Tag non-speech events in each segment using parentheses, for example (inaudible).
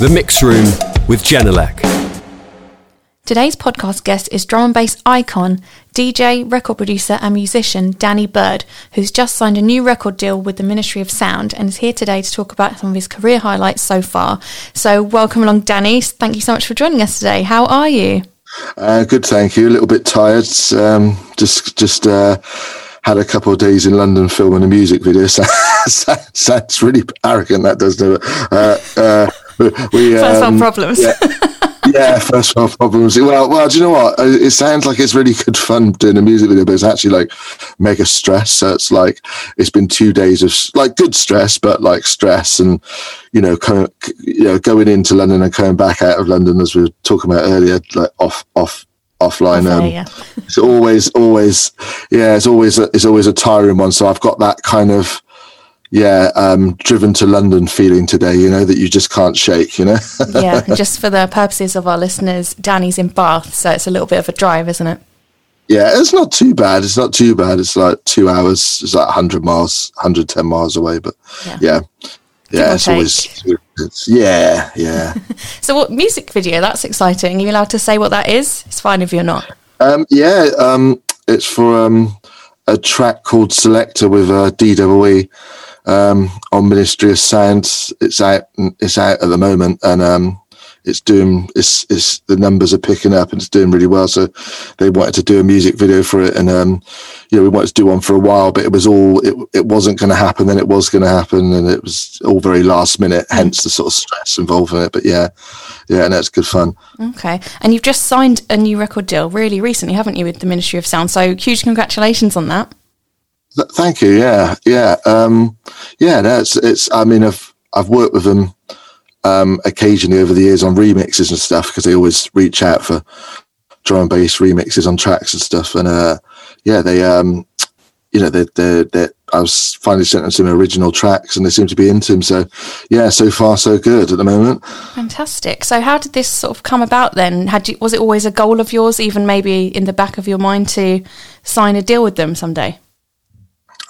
The Mix Room with Genelec. Today's podcast guest is drum and bass icon, DJ, record producer, and musician Danny Byrd, who's just signed a new record deal with the Ministry of Sound and is here today to talk about some of his career highlights so far. So, welcome along, Danny. Thank you so much for joining us today. How are you? Uh, good, thank you. A little bit tired. Um, just, just. Uh, had a couple of days in London filming a music video. (laughs) So sounds really arrogant, that does, do it? Uh, uh, (laughs) we, First um, world problems. Yeah. yeah, (laughs) first world problems. Well, well, do you know what? Uh, it sounds like it's really good fun doing a music video, but it's actually like mega stress. So it's like it's been two days of like good stress, but like stress, and you know, kind of, you know, going into London and coming back out of London, as we were talking about earlier, like off, off offline. Um, yeah. it's always, always, yeah, it's always, a, it's always a tiring one. So I've got that kind of, yeah, um, driven to London feeling today, you know, that you just can't shake, you know? (laughs) yeah, just for the purposes of our listeners, Danny's in Bath, so it's a little bit of a drive, isn't it? Yeah, it's not too bad. It's not too bad. It's like two hours. It's like 100 miles, 110 miles away. But yeah, yeah, yeah it's always, it's, yeah, yeah. (laughs) so, what music video? That's exciting. Are you allowed to say what that is? It's fine if you're not. Um, yeah, um, it's for um, a track called Selector with uh, DWE um, on Ministry of Sound. It's out. It's out at the moment, and um, it's doing it's, it's the numbers are picking up and it's doing really well. So they wanted to do a music video for it and um you know we wanted to do one for a while but it was all it, it wasn't going to happen then it was going to happen and it was all very last minute hence the sort of stress involved in it. But yeah yeah and that's good fun. Okay. And you've just signed a new record deal really recently haven't you with the ministry of sound? So huge congratulations on that thank you yeah yeah um yeah that's it's i mean i've i've worked with them um, occasionally over the years on remixes and stuff because they always reach out for drum and bass remixes on tracks and stuff. And uh, yeah, they, um, you know, they, they, they, I was finally sent them some original tracks and they seem to be into them. So yeah, so far so good at the moment. Fantastic. So how did this sort of come about then? Had you, was it always a goal of yours, even maybe in the back of your mind to sign a deal with them someday?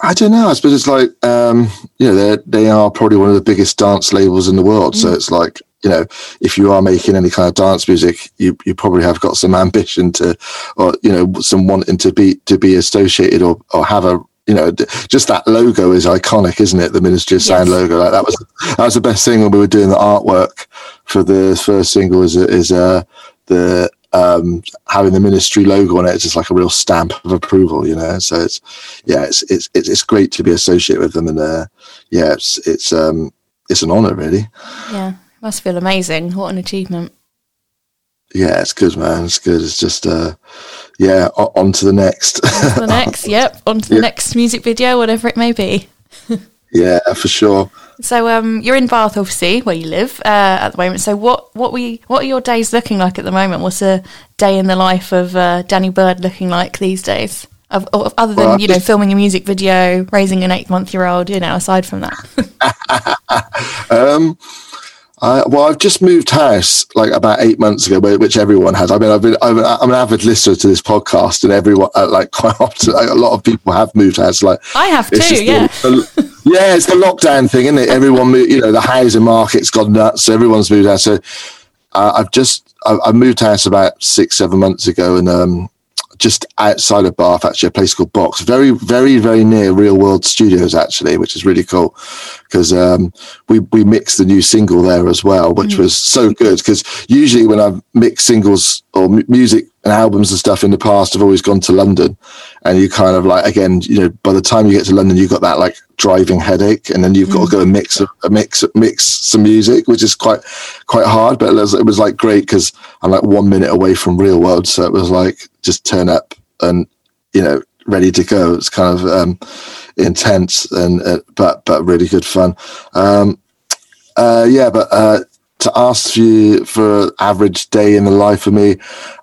I don't know. I suppose it's like um, you know they they are probably one of the biggest dance labels in the world. Mm. So it's like you know if you are making any kind of dance music, you you probably have got some (laughs) ambition to, or you know some wanting to be to be associated or or have a you know just that logo is iconic, isn't it? The Ministry of Sound yes. logo. Like that was that was the best thing when we were doing the artwork for the first single. Is is uh the um, having the ministry logo on it is just like a real stamp of approval, you know. So it's yeah, it's it's it's great to be associated with them, and uh, yeah, it's it's um it's an honour, really. Yeah, must feel amazing. What an achievement. Yeah, it's good, man. It's good. It's just uh, yeah, on to the next. to the next, (laughs) yep. On to the yeah. next music video, whatever it may be. (laughs) yeah, for sure. So um, you're in Bath, obviously, where you live uh, at the moment. So what what we what are your days looking like at the moment? What's a day in the life of uh, Danny Byrd looking like these days? Of, of, other than well, you know filming a music video, raising an eight month year old, you know, aside from that. (laughs) um, I, well, I've just moved house like about eight months ago, which everyone has. I mean, I've been I'm, I'm an avid listener to this podcast, and everyone uh, like (laughs) quite often, like, a lot of people have moved house. Like I have too, yeah. The, yeah, it's the lockdown thing, isn't it? Everyone, moved, you know, the housing market's gone nuts. Everyone's moved out. So uh, I've just I, I, moved house about six, seven months ago, and um, just outside of Bath, actually, a place called Box, very, very, very near Real World Studios, actually, which is really cool because um, we we mixed the new single there as well, which mm. was so good. Because usually when I've mixed singles or m- music and albums and stuff in the past, I've always gone to London, and you kind of like again, you know, by the time you get to London, you've got that like driving headache, and then you've mm. got to go and mix a, a mix mix some music, which is quite quite hard. But it was, it was like great because I'm like one minute away from Real World, so it was like just turn up and you know ready to go. It's kind of um, intense and uh, but but really good fun. Um, uh, yeah, but uh, to ask you for average day in the life of me,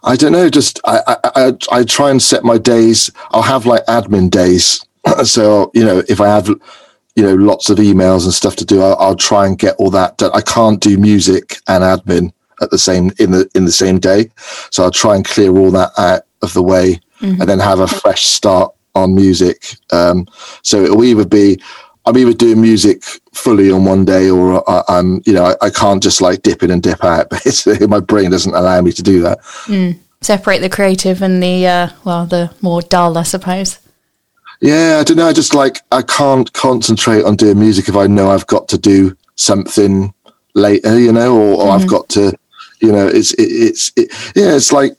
I don't know. Just I, I I, I try and set my days. I'll have like admin days. (clears throat) so you know if I have you know lots of emails and stuff to do, I'll, I'll try and get all that done. I can't do music and admin at the same in the in the same day, so I'll try and clear all that out of the way mm-hmm. and then have a fresh start on music. Um, so it'll either be I'm either doing music fully on one day or I, am you know, I, I, can't just like dip in and dip out. (laughs) Basically, my brain doesn't allow me to do that. Mm. Separate the creative and the, uh, well, the more dull, I suppose. Yeah, I don't know. I just like, I can't concentrate on doing music if I know I've got to do something later, you know, or, or mm-hmm. I've got to, you know, it's, it, it's, it, yeah, it's like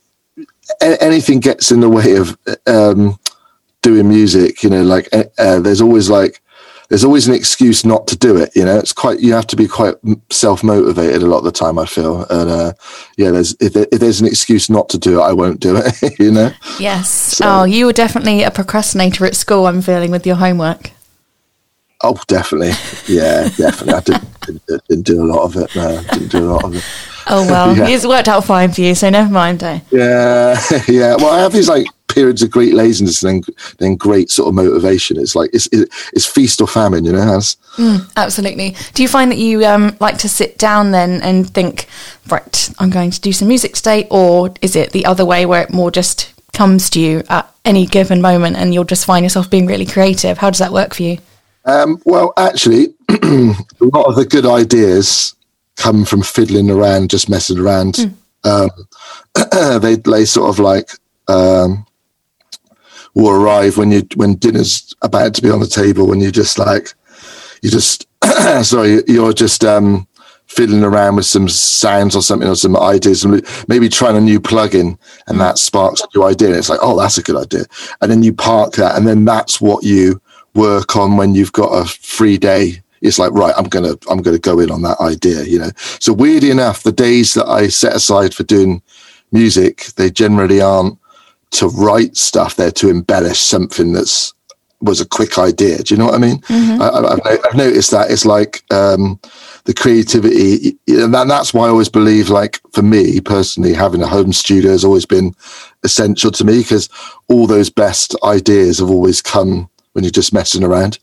anything gets in the way of um, doing music, you know, like uh, there's always like, there's always an excuse not to do it. You know, it's quite you have to be quite self motivated a lot of the time. I feel, and uh, yeah, there's if, there, if, there's an excuse not to do it, I won't do it. (laughs) you know. Yes. So, oh, you were definitely a procrastinator at school. I'm feeling with your homework. Oh, definitely. Yeah, definitely. I didn't, didn't, didn't, do a lot of it. No, didn't do a lot of it. Oh well, (laughs) yeah. it's worked out fine for you, so never mind. Eh? Yeah, (laughs) yeah. Well, I have these like periods of great laziness and then then great sort of motivation. It's like it's it's feast or famine, you know. Has mm, absolutely. Do you find that you um, like to sit down then and think, right, I'm going to do some music today, or is it the other way where it more just comes to you at any given moment and you'll just find yourself being really creative? How does that work for you? Um, well, actually, (clears throat) a lot of the good ideas come from fiddling around, just messing around. Mm. Um, (clears throat) they they sort of like um, will arrive when you when dinner's about to be on the table when you're just like you just (clears throat) sorry you're just um fiddling around with some sounds or something or some ideas and maybe trying a new plugin and that sparks a new idea and it's like oh that's a good idea and then you park that and then that's what you work on when you've got a free day it's like right i'm gonna i'm gonna go in on that idea you know so weirdly enough the days that i set aside for doing music they generally aren't to write stuff there to embellish something that's was a quick idea. Do you know what I mean? Mm-hmm. I, have noticed that it's like um, the creativity, and that's why I always believe, like for me personally, having a home studio has always been essential to me because all those best ideas have always come when you're just messing around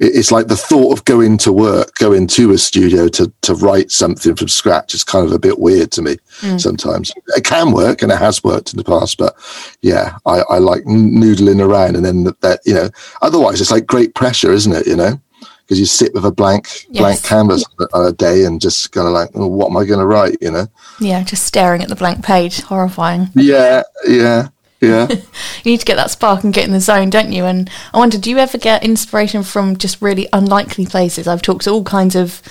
it's like the thought of going to work, going to a studio to to write something from scratch is kind of a bit weird to me mm. sometimes. It can work and it has worked in the past, but yeah, I, I like noodling around and then that, that, you know, otherwise it's like great pressure, isn't it? You know, because you sit with a blank yes. blank canvas on a day and just kind of like, oh, what am I going to write? You know? Yeah, just staring at the blank page, horrifying. Yeah, yeah. Yeah. (laughs) you need to get that spark and get in the zone, don't you? And I wonder, do you ever get inspiration from just really unlikely places? I've talked to all kinds of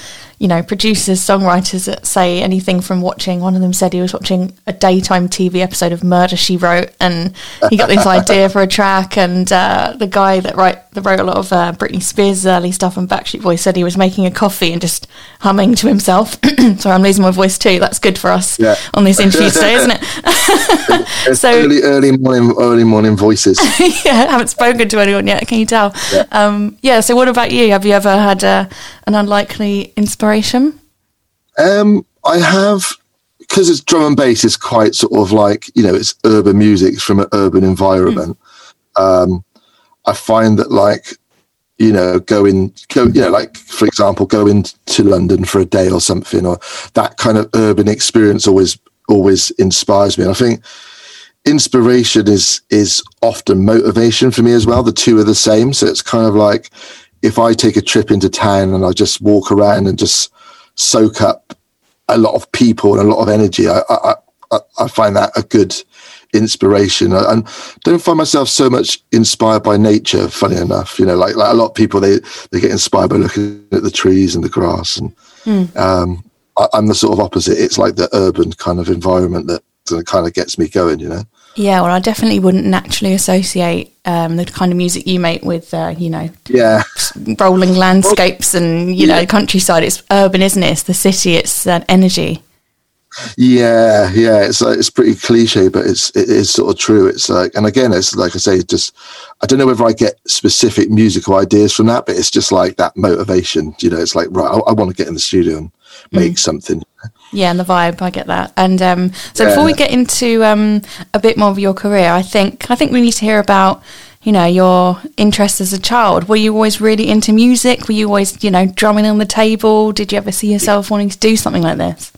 you know, producers, songwriters that say anything from watching. One of them said he was watching a daytime TV episode of Murder She Wrote, and he got this idea for a track. And uh, the guy that write that wrote a lot of uh, Britney Spears' early stuff and Backstreet Boys said he was making a coffee and just humming to himself. (clears throat) Sorry, I'm losing my voice too. That's good for us yeah. on this interview (laughs) today, isn't it? (laughs) so early, early morning, early morning voices. (laughs) yeah, I haven't spoken to anyone yet. Can you tell? Yeah. Um, yeah. So, what about you? Have you ever had uh, an unlikely inspiration? Um, I have because it's drum and bass is quite sort of like you know it's urban music it's from an urban environment. Mm. Um, I find that like you know going go you know like for example going to London for a day or something or that kind of urban experience always always inspires me. And I think inspiration is is often motivation for me as well. The two are the same, so it's kind of like if I take a trip into town and I just walk around and just soak up a lot of people and a lot of energy, I, I, I, I find that a good inspiration. I, and don't find myself so much inspired by nature. Funny enough, you know, like, like a lot of people, they they get inspired by looking at the trees and the grass. And mm. um, I, am the sort of opposite. It's like the urban kind of environment that, that kind of gets me going. You know. Yeah, well, I definitely wouldn't naturally associate um, the kind of music you make with, uh, you know, yeah, rolling landscapes and you yeah. know countryside. It's urban, isn't it? It's the city. It's that energy. Yeah, yeah, it's like it's pretty cliche, but it's it is sort of true. It's like, and again, it's like I say, just I don't know whether I get specific musical ideas from that, but it's just like that motivation. You know, it's like right, I, I want to get in the studio and make mm. something. Yeah, and the vibe, I get that. And um, so yeah. before we get into um, a bit more of your career, I think I think we need to hear about you know your interest as a child. Were you always really into music? Were you always you know drumming on the table? Did you ever see yourself wanting to do something like this?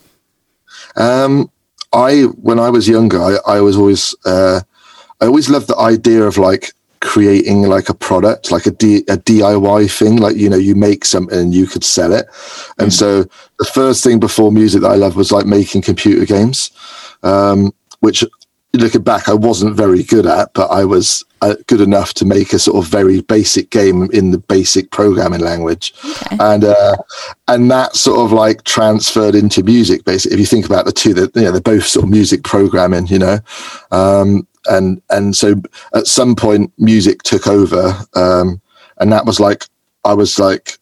Um, I when I was younger, I, I was always uh, I always loved the idea of like creating like a product, like a, D, a DIY thing, like, you know, you make something and you could sell it. And so the first thing before music that I loved was like making computer games, um, which looking back, I wasn't very good at, but I was uh, good enough to make a sort of very basic game in the basic programming language, Okay. and uh, and that sort of like transferred into music. Basically, if you think about the two, that you know, they're both sort of music programming, you know, um, and and so at some point, music took over, um, and that was like I was like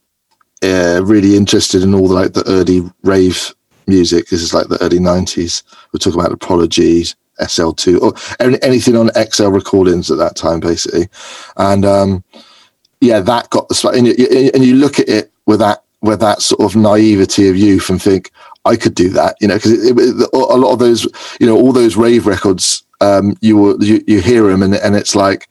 uh, really interested in all the like the early rave music. This is like the early nineties. We're talking about Prodigy, SL2, or any, anything on XL recordings at that time, basically. And um, yeah, that got the spot. And you, and you look at it with that with that sort of naivety of youth and think I could do that, you know, because a lot of those, you know, all those rave records, um, you will you, you hear them and and it's like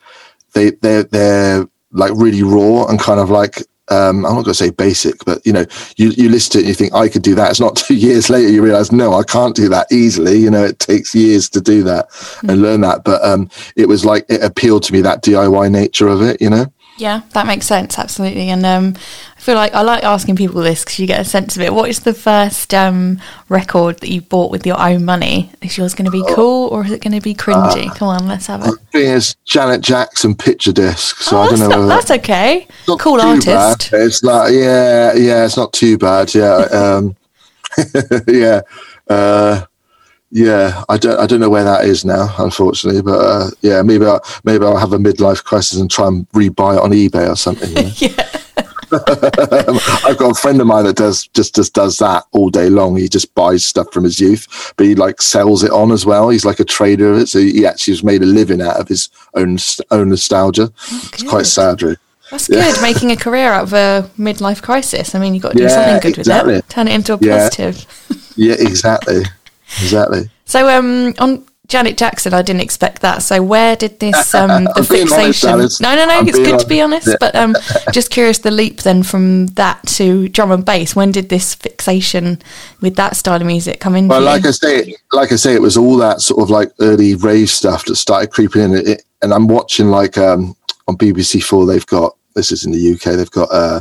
they they're they're like really raw and kind of like um, I'm not going to say basic, but you know, you, you listen to it and you think I could do that. It's not (laughs) two years later you realize no, I can't do that easily. You know, it takes years to do that and learn that. But um, it was like it appealed to me that DIY nature of it. You know, Yeah, that makes sense, absolutely. And um, feel like I like asking people this because you get a sense of it. What is the first um, record that you bought with your own money? Is yours going to be cool or is it going to be cringy? Come on, let's have it. is Janet Jackson picture disc. So oh, I that's, don't know. not, that's okay. not Cool artist. bad. It's like yeah, yeah. It's not too bad. Yeah, (laughs) um, (laughs) yeah, uh, yeah. I don't. I don't know where that is now, unfortunately. But uh, yeah, maybe I'll, maybe I'll have a midlife crisis and try and rebuy it on eBay or something. you know? (laughs) Yeah. (laughs) I've got a friend of mine that does just just does that all day long. He just buys stuff from his youth, but he like sells it on as well. He's like a trader of it, so he actually has made a living out of his own own nostalgia. it's quite sad, really. That's good, making a career out of a midlife crisis. I mean, you've got to do Yeah, something good with exactly. it. Turn it into a Yeah. positive. Yeah, exactly, (laughs) exactly. So, um, on Janet Jackson, I didn't expect that. So, where did this (laughs) um, the I'm honest, fixation? No, no, no. I'm it's good to be honest, honest. but um, (laughs) just curious the leap then from that to drum and bass. When did this fixation with that style of music come into Well, you? like I say, like I say, it was all that sort of like early rave stuff that started creeping in. It, and I'm watching like um, on BBC Four, they've got this is in the UK, they've got uh,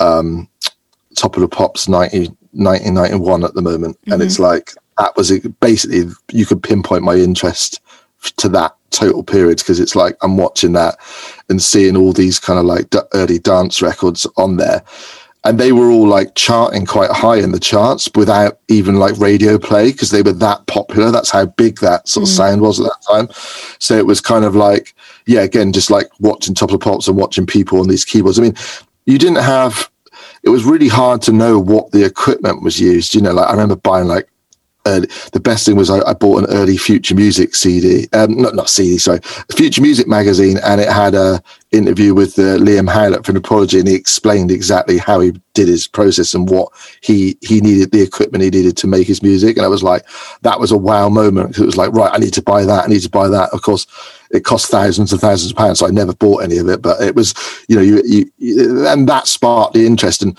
um, Top of the Pops 90, 1991 at the moment, and it's like that was basically you could pinpoint my interest to that total period because it's like I'm watching that and seeing all these kind of like d- early dance records on there. And they were all like charting quite high in the charts without even like radio play because they were that popular. That's how big that sort of mm. sound was at that time. So it was kind of like yeah again just like watching top of the pops and watching people on these keyboards. I mean you didn't have it was really hard to know what the equipment was used you know like i remember buying like the best thing was I, I bought an early Future Music CD, um, not not CD, sorry, Future Music magazine, and it had a interview with uh, Liam Howlett from Prodigy, and he explained exactly how he did his process and what he he needed, the equipment he needed to make his music, and I was like, that was a wow moment. It was like, right, I need to buy that, I need to buy that. Of course, it cost thousands and thousands of pounds, so I never bought any of it, but it was, you know, you, you, you and that sparked the interest and.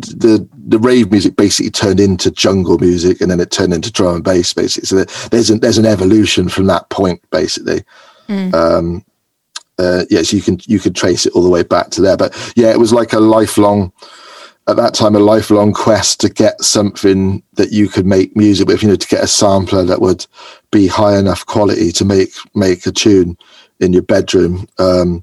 Mm, the the rave music basically turned into jungle music and then it turned into drum and bass basically. So there's an there's an evolution from that point basically. Um uh yes you can you could trace it all the way back to there. But yeah it was like a lifelong at that time a lifelong quest to get something that you could make music with you know to get a sampler that would be high enough quality to make make a tune in your bedroom. Um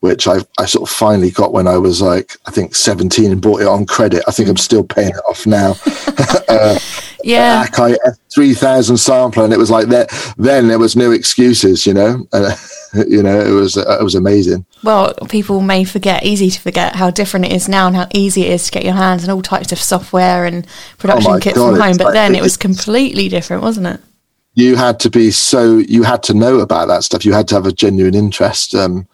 which I, I sort of finally got when I was like, I think 17 and bought it on credit. I think I'm still paying it off now. (laughs) uh, yeah, Akai S3000 sampler. And it was like that. Then there was no excuses, you know, uh, (laughs) you know, it was, uh, it was amazing. well, people may forget, easy to forget how different it is now and how easy it is to get your hands on all types of software and production Oh kits God, from home. But like- then it was completely different, wasn't it? You had to be so, you had to know about that stuff. You had to have a genuine interest. Um,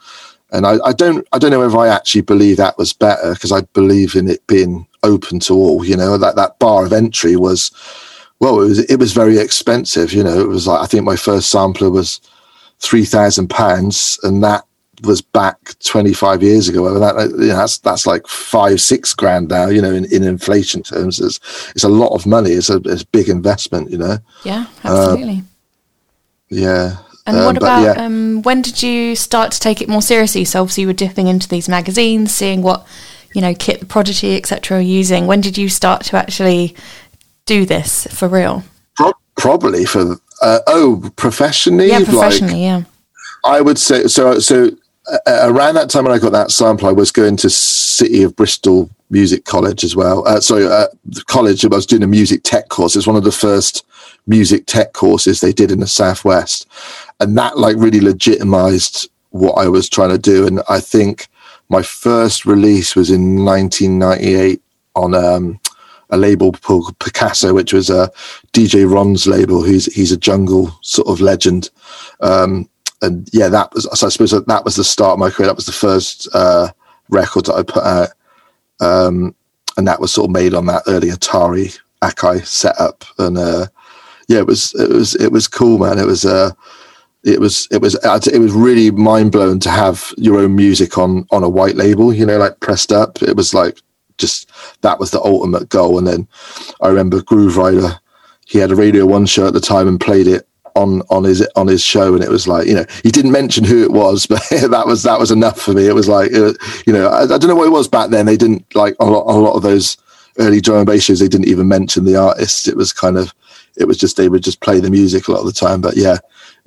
and I, I don't, I don't know if I actually believe that was better because I believe in it being open to all. You know, that that bar of entry was, well, it was it was very expensive. You know, it was like I think my first sampler was three thousand pounds, and that was back twenty five years ago. And that you know, that's that's like five six grand now. You know, in, in inflation terms, it's it's a lot of money. It's a, it's a big investment. You know, Yeah, um, absolutely. yeah. And what about yeah. um, when did you start to take it more seriously? So obviously you were dipping into these magazines, seeing what you know Kit the Prodigy etc. are using. When did you start to actually do this for real? Pro- probably for uh, oh professionally. Yeah, professionally. Like, yeah. I would say so. So uh, around that time when I got that sample, I was going to City of Bristol Music College as well. Uh, sorry, uh, college. I was doing a music tech course. It's one of the first music tech courses they did in the southwest, and that like really legitimized what I was trying to do. And I think my first release was in 1998 on um, a label called Picasso, which was a DJ Ron's label. He's he's a jungle sort of legend. Um, and yeah, that was so I suppose that that was the start of my career. That was the first uh, record that I put out, um, and that was sort of made on that early Atari Akai setup. And uh, yeah, it was it was it was cool, man. It was uh, it was it was it was really mind blowing to have your own music on on a white label. You know, like pressed up. It was like just that was the ultimate goal. And then I remember Grooverider. He had a Radio One show at the time and played it on on his on his show, and it was like you know he didn't mention who it was, (laughs) but that was that was enough for me. It was like it, you know I, I, don't know what it was back then. They didn't like a lot, a lot of those early drum and bass shows. They didn't even mention the artists. It was kind of it was just they would just play the music a lot of the time. But yeah,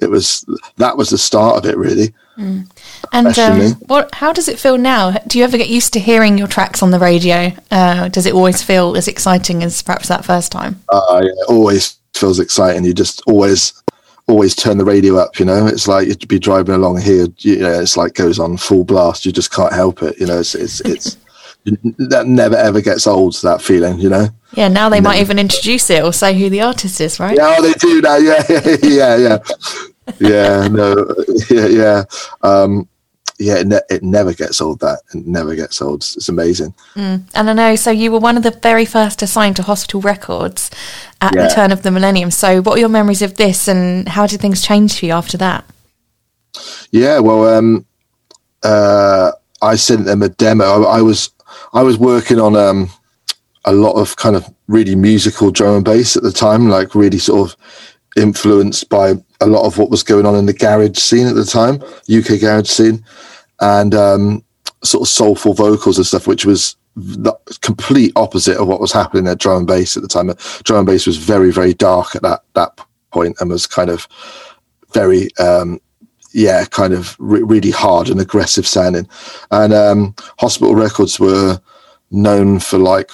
it was that was the start of it really. Mm. And um, what? How does it feel now? Do you ever get used to hearing your tracks on the radio? Uh, does it always feel as exciting as perhaps that first time? Uh, yeah, always feels exciting. You just always always turn the radio up. You know, it's like you'd be driving along here. You know, it's like goes on full blast. You just can't help it. You know, it's it's, it's that never ever gets old. That feeling. You know. Yeah. Now they might even introduce it or say who the artist is, right? Yeah, they do now. (laughs) Yeah, yeah, yeah, yeah. no, (laughs) yeah, yeah. Um, yeah, it, ne- it, never gets old. That it never gets old. It's, amazing. Mm. And I know. So you were one of the very first assigned to Hospital Records at yeah. the turn of the millennium. So what are your memories of this, and how did things change for you after that? Yeah, well, um, uh, I sent them a demo. I, I was I was working on um, a lot of kind of really musical drum and bass at the time, like really sort of influenced by a lot of what was going on in the garage scene at the time, UK garage scene, and um, sort of soulful vocals and stuff, which was the complete opposite of what was happening at drum and bass at the time. Drum and bass was very, very dark at that that point and was kind of very, um, yeah, kind of re- really hard and aggressive sounding. And um, Hospital Records were known for like,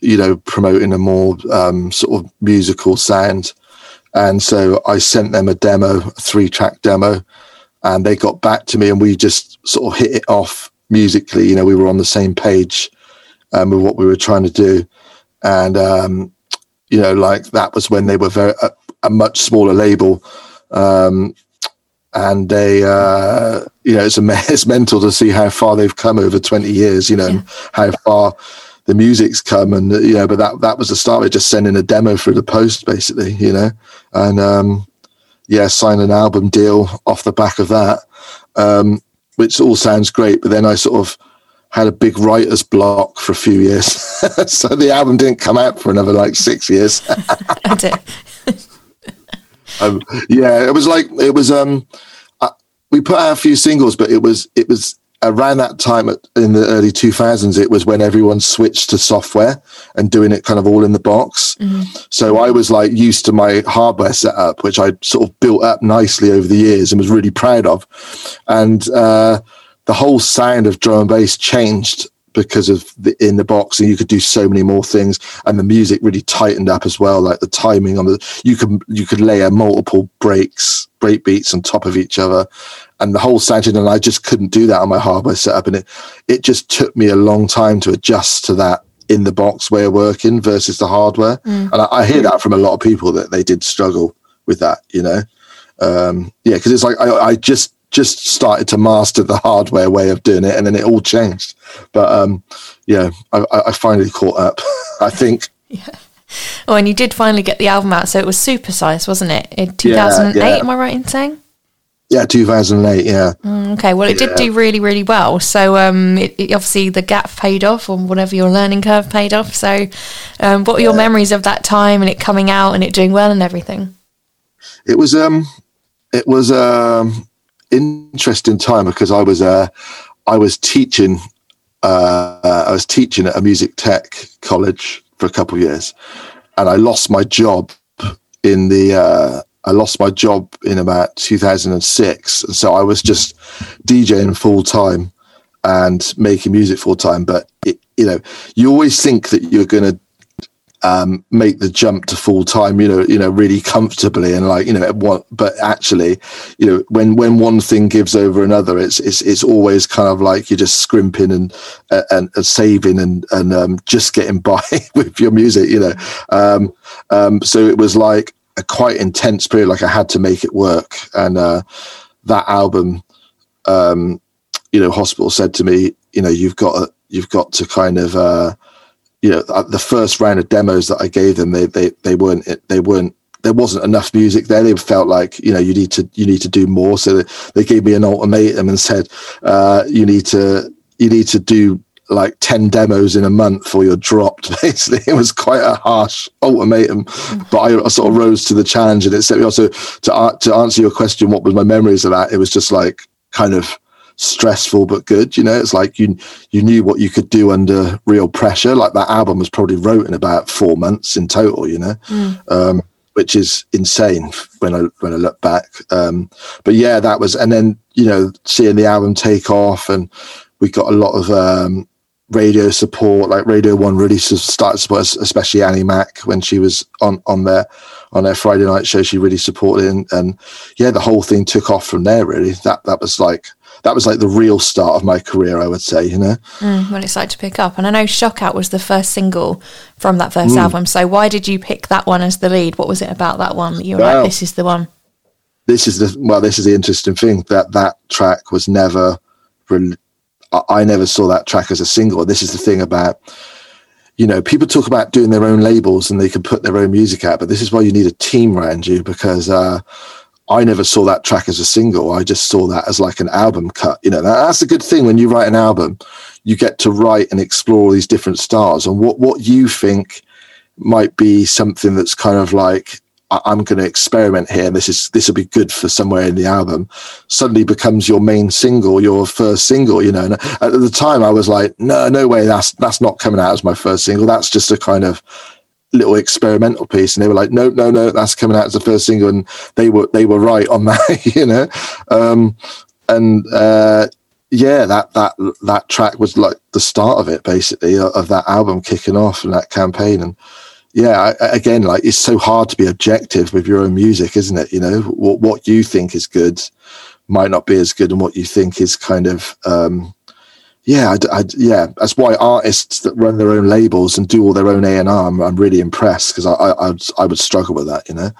you know, promoting a more um, sort of musical sound. And so I sent them a demo, a three track demo, and they got back to me and we just sort of hit it off musically. You know, we were on the same page um, with what we were trying to do. And, um, you know, like that was when they were very, a, a much smaller label. Um, and they, uh, you know, it's, a, (laughs) it's mental to see how far they've come over 20 years, you know, yeah. how far the music's come and, you know, but that, that was the start of just sending a demo through the post basically, you know, and, um, yeah, sign an album deal off the back of that, um, which all sounds great. But then I sort of had a big writer's block for a few years. (laughs) so the album didn't come out for another like six years. (laughs) um, yeah, it was like, it was, um, uh, we put out a few singles, but it was, it was around that time at, in the early 2000s, it was when everyone switched to software and doing it kind of all in the box. Mm-hmm. So I was like used to my hardware setup, which I sort of built up nicely over the years and was really proud of. And, uh, the whole sound of drum and bass changed because of the in the box and you could do so many more things. And the music really tightened up as well like the timing on the you could you could layer multiple breaks break beats on top of each other. And the whole sound and I just couldn't do that on my hardware setup. And it it just took me a long time to adjust to that in the box way of working versus the hardware. Mm. and I, I, hear that from a lot of people that they did struggle with that you know? Um yeah because it's like I, I just just started to master the hardware way of doing it, and then it all changed. But um, yeah, I, I finally caught up. (laughs) I think. Yeah. Oh, and you did finally get the album out, so it was Supersize, wasn't it? In 2008, yeah, yeah. am I right in saying? Yeah, 2008, yeah. Mm, okay, well, it yeah. did do really, really well. So, um, it, it, obviously, the gap paid off, or whatever your learning curve paid off. So, um, what were your memories of that time and it coming out and it doing well and everything? It was, um, it was um interesting time because I was uh, I was teaching uh, I was teaching at a music tech college for a couple of years, and I lost my job in the uh, I lost my job in about 2006, and so I was just DJing full time and making music full time. But it, you know, you always think that you're going to um, make the jump to full time, you know, you know, really comfortably and like, you know, what, but actually, you know, when, when one thing gives over another, it's, it's, it's always kind of like you're just scrimping and, and, and saving and, and, um, just getting (laughs) by with your music, you know. Um, um, so it was like a quite intense period. Like I had to make it work. And, uh, that album, um, you know, hospital said to me, you know, you've got to, you've got to kind of, uh, you know, uh, the first round of demos that I gave them, they they they weren't they weren't there wasn't enough music there. They felt like you know you need to you need to do more. So they, they gave me an ultimatum and said uh, you need to you need to do like 10 demos in a month or you're dropped (laughs) basically it was quite a harsh ultimatum but I, I, sort of rose to the challenge and it set me also to, to answer your question what was my memories of that it was just like kind of stressful but good. You know, it's like you you knew what you could do under real pressure. Like that album was probably wrote in about four months in total. You know, mm. um, which is insane when I when I look back. Um, but yeah, that was, and then you know, seeing the album take off, and we got a lot of um, radio support. Like Radio One really started support, us, especially Annie Mac when she was on on their on their Friday night show. She really supported, and, and yeah, the whole thing took off from there. Really, that that was like that was like the real start of my career, I would say, you know. Mm, when it started to pick up. And I know Shock Out was the first single from that first mm. album. So why did you pick that one as the lead? What was it about that one that you were well, like, this is the one? This is the, well, this is the interesting thing that that track was never, I never saw that track as a single. This is the thing about, you know, people talk about doing their own labels and they can put their own music out, but this is why you need a team around you because, uh, I never saw that track as a single. I just saw that as like an album cut. You know, that's a good thing when you write an album, you get to write and explore these different styles and what, what you think might be something that's kind of like, I'm going to experiment here. And This is, this will be good for somewhere in the album suddenly becomes your main single, your first single, you know, and at the time I was like, no, no way. That's, that's not coming out as my first single. That's just a kind of, little experimental piece and they were like no no no that's coming out as the first single and they were they were right on (laughs) that you know? Um and uh yeah that that that track was like the start of it basically of that album kicking off and that campaign. And yeah I, again like it's so hard to be objective with your own music isn't it? You know what what you think is good might not be as good and what you think is kind of um yeah, I, I, yeah, that's why artists that run their own labels and do all their own A and R, I'm, I'm really impressed because I, I, I would struggle with that, you know.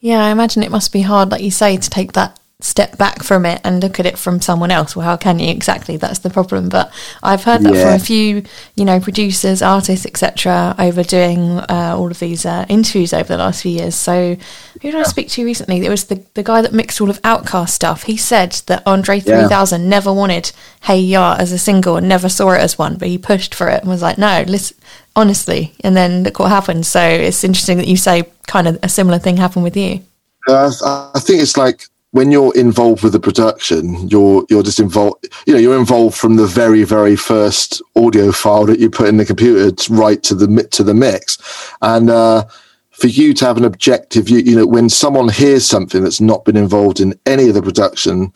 Yeah, I imagine it must be hard, like you say, to take that step back from it and look at it from someone else. Well, how can you exactly? That's the problem. But I've heard that yeah. from a few, you know, producers, artists, etc., over doing uh, all of these uh, interviews over the last few years. So, who did I speak to recently? It was the the guy that mixed all of OutKast stuff. He said that Andre Three Thousand yeah. never wanted Hey Ya as a single and never saw it as one, but he pushed for it and was like, no, listen. Honestly, and then look what happened. So it's interesting that you say kind of a similar thing happened with you. Uh, I think it's like when you're involved with the production, you're you're just involved. You know, you're involved from the very very first audio file that you put in the computer to, right to the to the mix, and uh, for you to have an objective, you you know, when someone hears something that's not been involved in any of the production,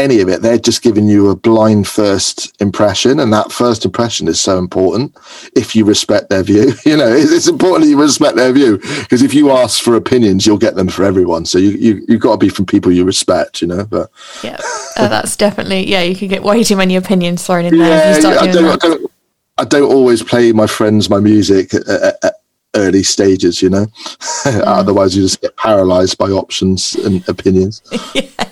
any of it. They're just giving you a blind first impression, and that first impression is so important. If you respect their view, (laughs) you know it's, important that you respect their view because if you ask for opinions, you'll get them for everyone. So you you you've got to be from people you respect, you know. But yeah, uh, that's definitely yeah. You could get way too many opinions thrown in there yeah, if you start yeah, doing I don't. I don't, I don't always play my friends my music at, at, at early stages, you know. (laughs) Mm. Otherwise, you just get paralyzed by options and opinions. (laughs) yeah,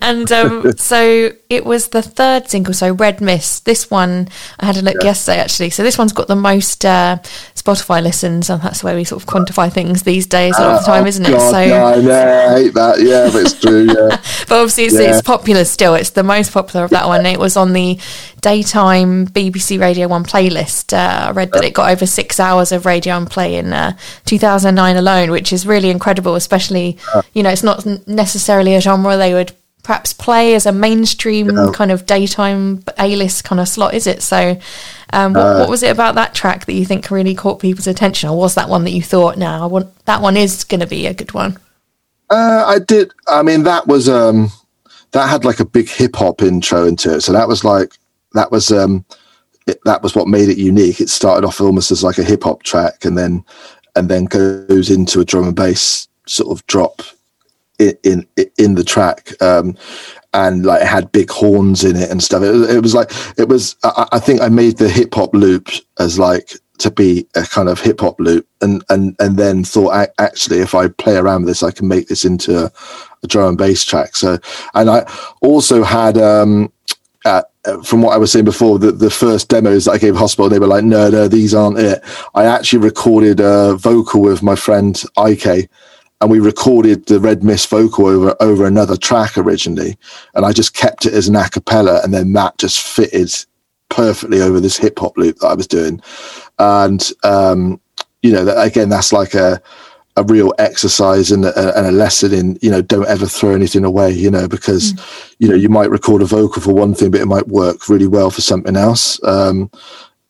and um, (laughs) so it was the third single, so Red Mist. This one I had a look yeah. yesterday actually. So this one's got the most uh, Spotify listens, and that's where we sort of quantify things these days a lot of the time, isn't it? God, so yeah, I, know, I hate that. Yeah, but it's true. Yeah, but obviously it's, yeah. it's popular still. It's the most popular of that one. It was on the daytime BBC Radio One playlist. Uh, I read that it got over six hours of radio and play in uh, 2009 alone, which is really incredible. Especially, you know, it's not necessarily a genre they would perhaps play as a mainstream yeah. kind of daytime A-list kind of slot, is it? So, um, what, uh, what, was it about that track that you think really caught people's attention, or was that one that you thought, "Now, I want that one is going to be a good one"? Uh, I did. I mean, that was um, that had like a big hip hop intro into it, so that was like that was um, it, that was what made it unique. It started off almost as like a hip hop track, and then and then goes into a drum and bass sort of drop in in, in the track um, and like it had big horns in it and stuff it, it was like it was I, I, think i made the hip hop loop as like to be a kind of hip hop loop and and and then thought actually if i play around with this i can make this into a, a drum and bass track so and i also had um from what I was saying before, the, the first demos that I gave Hospital, they were like, no, no, these aren't it. I actually recorded a vocal with my friend IK and we recorded the Red Mist vocal over over another track originally, and I just kept it as an acapella, and then that just fitted perfectly over this hip hop loop that I was doing, and um, you know, that, again, that's like a a real exercise and a, and a, lesson in you know don't ever throw anything away you know because mm. you know you might record a vocal for one thing but it might work really well for something else um,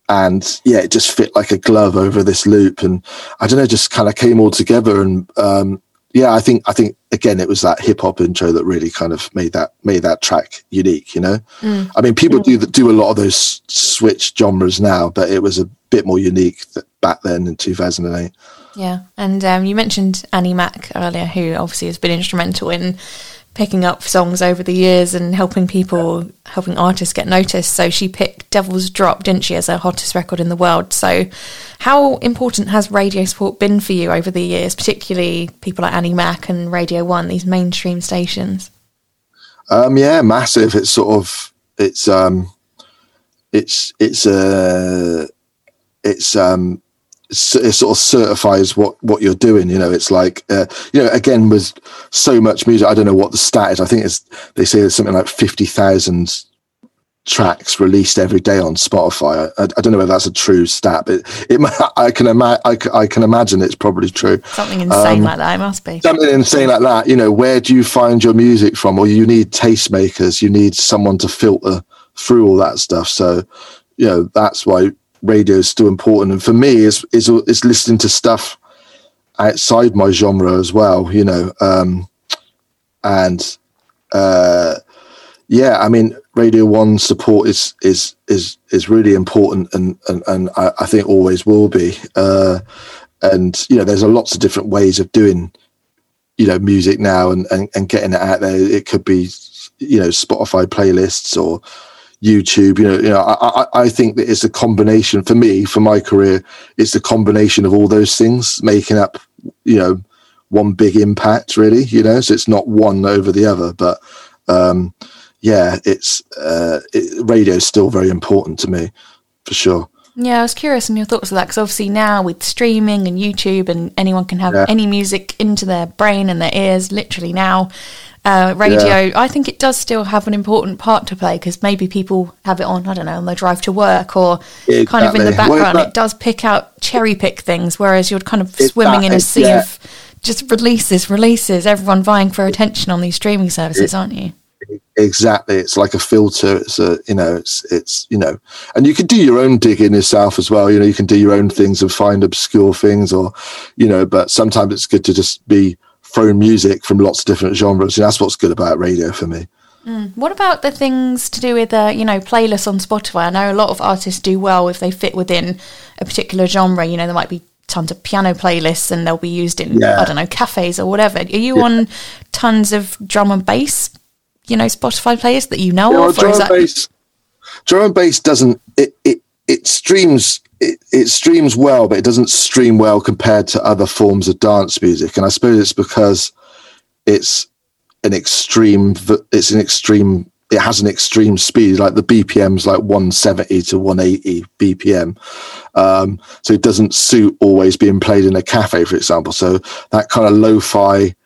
and yeah, it just fit like a glove over this loop, and I don't know, just kind of came all together. And um, yeah, I think I think again, it was that hip hop intro that really kind of made that made that track unique. You know, mm. I mean, people do do a lot of those switch genres now, but it was a bit more unique back then in two thousand and eight. Yeah, and um, you mentioned Annie Mac earlier, who obviously has been instrumental in picking up songs over the years and helping people, helping artists get noticed. So she picked Devil's Drop, didn't she, as her hottest record in the world. So, how important has radio support been for you over the years, particularly people like Annie Mac and Radio One, these mainstream stations? Um, yeah, massive. It's sort of it's um, it's it's uh, it's um, it sort of certifies what what you're doing you know it's like uh, you know again with so much music i don't know what the stat is i think it's they say there's something like 50,000 tracks released every day on spotify I, I, don't know whether that's a true stat but it, (laughs) i can imagine I, I, can imagine it's probably true. Something insane um, like that it must be. something insane like that you know where do you find your music from? Or you need tastemakers you need someone to filter through all that stuff so you know that's why radio is still important. And for me, is is is listening to stuff outside my genre as well. You know, um, and uh, yeah, I mean, Radio One support is is is is really important, and and and I, I think always will be. Uh, and you know, there's a lots of different ways of doing you know music now and, and and getting it out there. It could be you know Spotify playlists or YouTube. You know, you know, I, I think that it's a combination for me, for my career, it's a combination of all those things making up, you know, one big impact really, you know, so it's not one over the other, but, um, yeah, it's, uh, it, radio is still very important to me for sure. Yeah, I was curious on your thoughts of that because obviously now with streaming and YouTube and anyone can have yeah. any music into their brain and their ears literally now uh, radio, yeah. I think it does still have an important part to play because maybe people have it on, I don't know, on their drive to work or exactly. kind of in the background. Well, it does pick out, cherry pick things, whereas you're kind of swimming in a sea yeah. of just releases, releases, everyone vying for attention on these streaming services, aren't you? Exactly. It's like a filter. It's a, you know, it's, it's, you know, and you can do your own digging yourself as well. You know, you can do your own things and find obscure things or, you know, but sometimes it's good to just be thrown music from lots of different genres. And that's what's good about radio for me. Mm. What about the things to do with, uh, you know, playlists on Spotify? I know a lot of artists do well if they fit within a particular genre. You know, there might be tons of piano playlists and they'll be used in, yeah. I don't know, cafes or whatever. Are you yeah. on tons of drum and bass, you know, Spotify playlists that you know yeah, of? Drum, and that- bass, drum and bass doesn't, it, it, it streams it, it streams well, but it doesn't stream well compared to other forms of dance music. And I suppose it's because it's an extreme. It's an extreme. It has an extreme speed, like the BPM's like 170 to 180 BPM. Um, so it doesn't suit always being played in a cafe, for example. So that kind of lo-fi,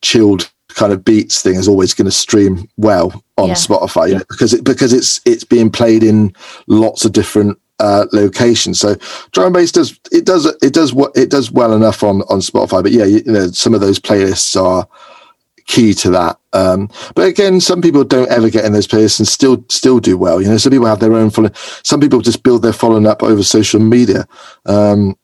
chilled kind of beats thing is always going to stream well on Yeah. Spotify, you know, because it because it's it's being played in lots of different uh, locations. So drum and bass does it does it does what it does well enough on on Spotify. But yeah, you, you know, some of those playlists are key to that. Um, but again, some people don't ever get in those playlists and still still do well. You know, some people have their own following. Some people just build their following up over social media. Um,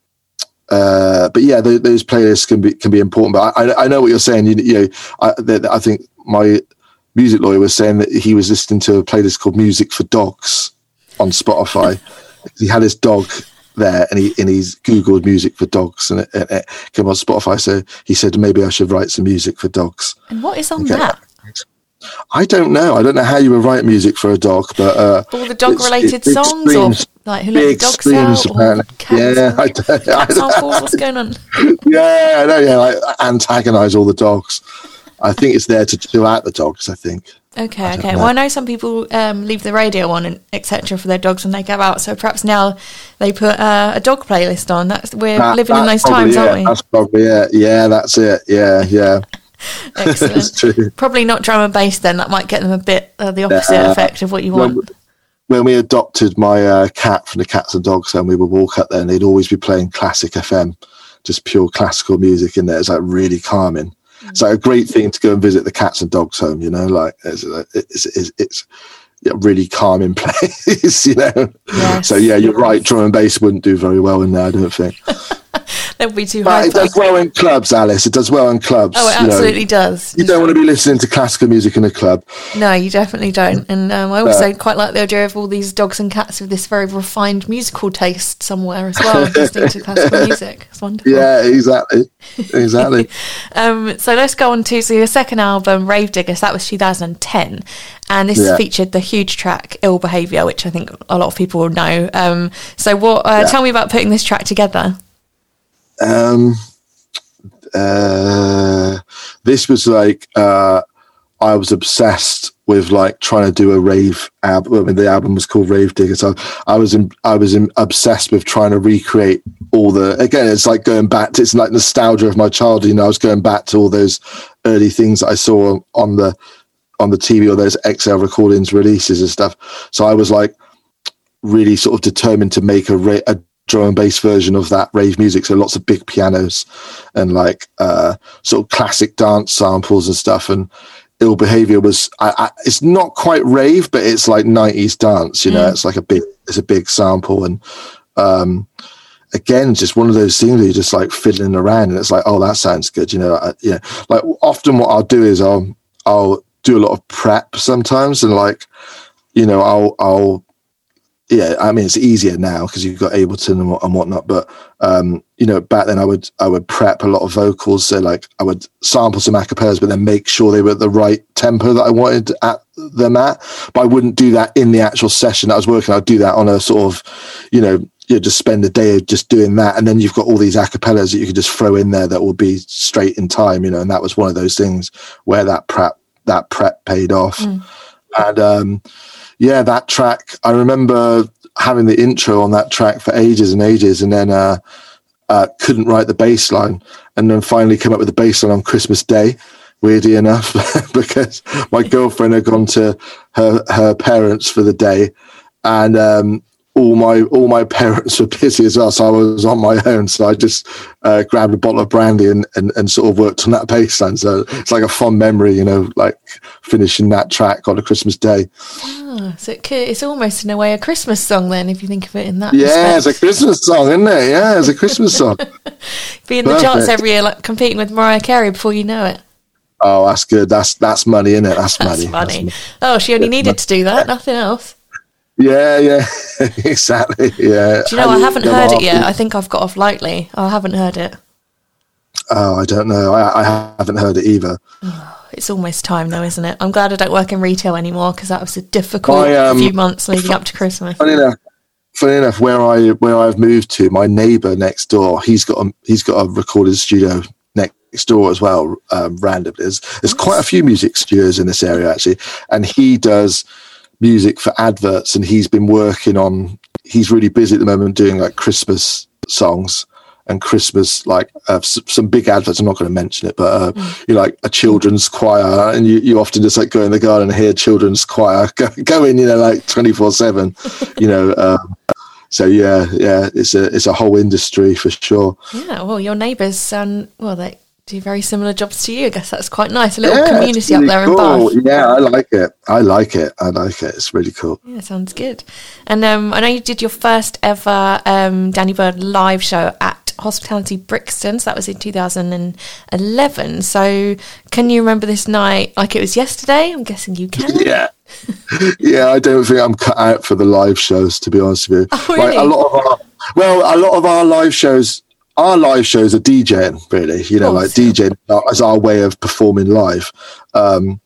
uh, but yeah, those, those playlists can be can be important. But I, I, know what you're saying. You, you know, I, I think my music lawyer was saying that he was listening to a playlist called "Music for Dogs" on Spotify. (laughs) he had his dog there, and he and he's googled music for dogs, and it, it, it came on Spotify. So he said maybe I should write some music for dogs. And what is on Okay. that? I don't know. I don't know how you would write music for a dog, but uh, All the dog related songs or like who let dogs streams, out? Or apparently. cat Yeah, I don't, I Cat samples? What's going on? yeah, I know. Yeah, like antagonize all the dogs. I think it's there to chill out the dogs. I think. Okay, okay. know. Well, I know some people um, leave the radio on and etc. for their dogs when they go out. So perhaps now they put uh, a dog playlist on. That's we're That- living in those times, it. aren't we? That's probably it. Yeah, that's it. Yeah, yeah. (laughs) (laughs) Excellent. Probably not drum and bass. Then that might get them a bit uh, the opposite effect of what you When, want. when we adopted my uh, cat from the Cats and Dogs Home, we would walk up there and they'd always be playing classic FM, just pure classical music in there. It's like really calming. It's like a great thing to go and visit the Cats and Dogs Home. You know, like it's it's it's, it's a really calming (laughs) place. You know. Yes. So yeah, you're right. Drum and bass wouldn't do very well in there. I don't think. (laughs) That would be too high. it does well in clubs, Alice. It does well in clubs. Oh, it you know. absolutely does. You don't want to be listening to classical music in a club. No, you definitely don't. And um, I also quite like the idea of all these dogs and cats with this very refined musical taste somewhere as well, listening to classical (laughs) music. It's wonderful. Yeah, exactly, exactly. (laughs) Um, so let's go on to so your second album, Rave Diggers. That was 2010, and this Yeah. featured the huge track "Ill Behavior," which I think a lot of people will know. Um, so, what? Uh, Yeah. Tell me about putting this track together. Um, uh, this was like uh, I was obsessed with like trying to do a rave album. I mean, the album was called Rave Digger, so I was in, I was in, obsessed with trying to recreate all the. Again, it's like going back. To, it's like nostalgia of my childhood. You know, I was going back to all those early things that I saw on the on the TV or those XL recordings releases and stuff. So I was like really sort of determined to make a, ra- a drum and bass version of that rave music. So lots of big pianos and like uh, sort of classic dance samples and stuff. And ill behavior was, I, I, it's not quite rave, but it's like 90s dance, you know, it's like a big, it's a big sample. And, um, again, just one of those things where you're just like fiddling around and it's like, oh, that sounds good. You know, I, yeah, like often what I'll do is I'll, I'll do a lot of prep sometimes and like, you know, I'll, I'll, yeah, I mean, it's easier now because you've got Ableton and, what- and whatnot. But um, you know, back then I would I would prep a lot of vocals. So like I would sample some acapellas, but then make sure they were at the right tempo that I wanted at them at. But I wouldn't do that in the actual session that I was working. I'd do that on a sort of, you know, you just spend a day of just doing that, and then you've got all these acapellas that you could just throw in there that will be straight in time. You know, and that was one of those things where that prep that prep paid off. And um, yeah, that track, I remember having the intro on that track for ages and ages, and then uh, uh, couldn't write the bass line, and then finally came up with the bass line on Christmas Day. Weirdly enough, (laughs) because my girlfriend had gone to her her parents for the day, and um, all my all my parents were busy as well, so I was on my own. So I just uh, grabbed a bottle of brandy and, and and sort of worked on that bass line. So it's like a fond memory, you know, like finishing that track on a Christmas day. Ah, so it could, it's almost in a way a Christmas song then, if you think of it in that. Yeah, it's a. Christmas song, isn't it? Yeah, it's a Christmas song. (laughs) be in the charts every year, like competing with Mariah Carey before you know it. Oh, that's good. That's that's money, isn't it? That's, That's money. funny. That's oh, she only needed to do that, nothing else. Yeah, yeah, (laughs) exactly. Yeah. Do you know, I haven't heard it yet. I think I've got off lightly. I haven't heard it. Oh, I don't know. I, I haven't heard it either. (sighs) It's almost time though, isn't it? I'm glad I don't work in retail anymore because that was a difficult I, um, few months leading up to Christmas. Funny enough, funny enough, where I where I've moved to, my neighbour next door, he's got a he's got a recording studio next next door as well. Um, randomly, there's, there's quite a few music studios in this area actually, and he does music for adverts, and he's been working on. He's really busy at the moment doing like Christmas songs and Christmas, like uh, some big adverts. I'm not going to mention it, but uh, mm. you know, like a children's choir, and you, you often just like go in the garden and hear children's choir (laughs) go, going, you know, like 24 seven, you know. (laughs) Um, so yeah, yeah, it's a it's a whole industry for sure. Yeah, well, your neighbours sound well. They do very similar jobs to you. I guess that's quite nice. A little yeah, community really up there cool. in Bath. Yeah, I like it. I like it. I like it. It's really cool. Yeah, sounds good. And um, I know you did your first ever um, Danny Byrd live show at Hospitality Brixton. So that was in 2011. So can you remember this night like it was yesterday? I'm guessing you can. (laughs) Yeah. yeah, I don't think I'm cut out for the live shows, to be honest with you. (laughs) Oh, really? Like a lot of our, well, a lot of our live shows, our live shows are DJing, really. You know, like DJing as our way of performing live. Um,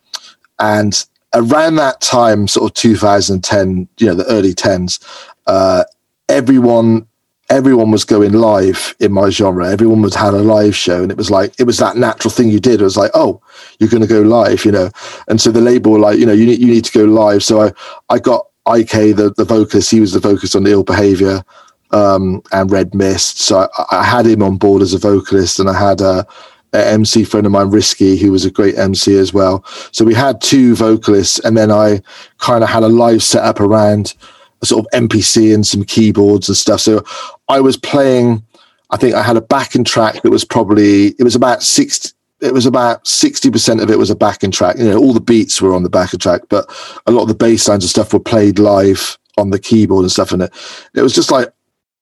and around that time, sort of 2010, you know, the early 10s, uh, everyone everyone was going live in my genre. Everyone was had a live show, and it was like it was that natural thing you did. It was like, oh, you're going to go live, you know. And so the label were like, you know, you need you need to go live. So I I got I-Kay the the vocalist. He was the vocalist on the Ill Behavior um, and Red Mist. So I, I, had him on board as a vocalist, and I had a, a MC friend of mine, Risky, who was a great MC as well. So we had two vocalists, and then I kind of had a live setup around a sort of MPC and some keyboards and stuff. So I was playing. I think I had a backing track that was probably it was about six. It was about sixty percent of it was a backing track. You know, all the beats were on the backing track, but a lot of the bass lines and stuff were played live on the keyboard and stuff. And it, it was just like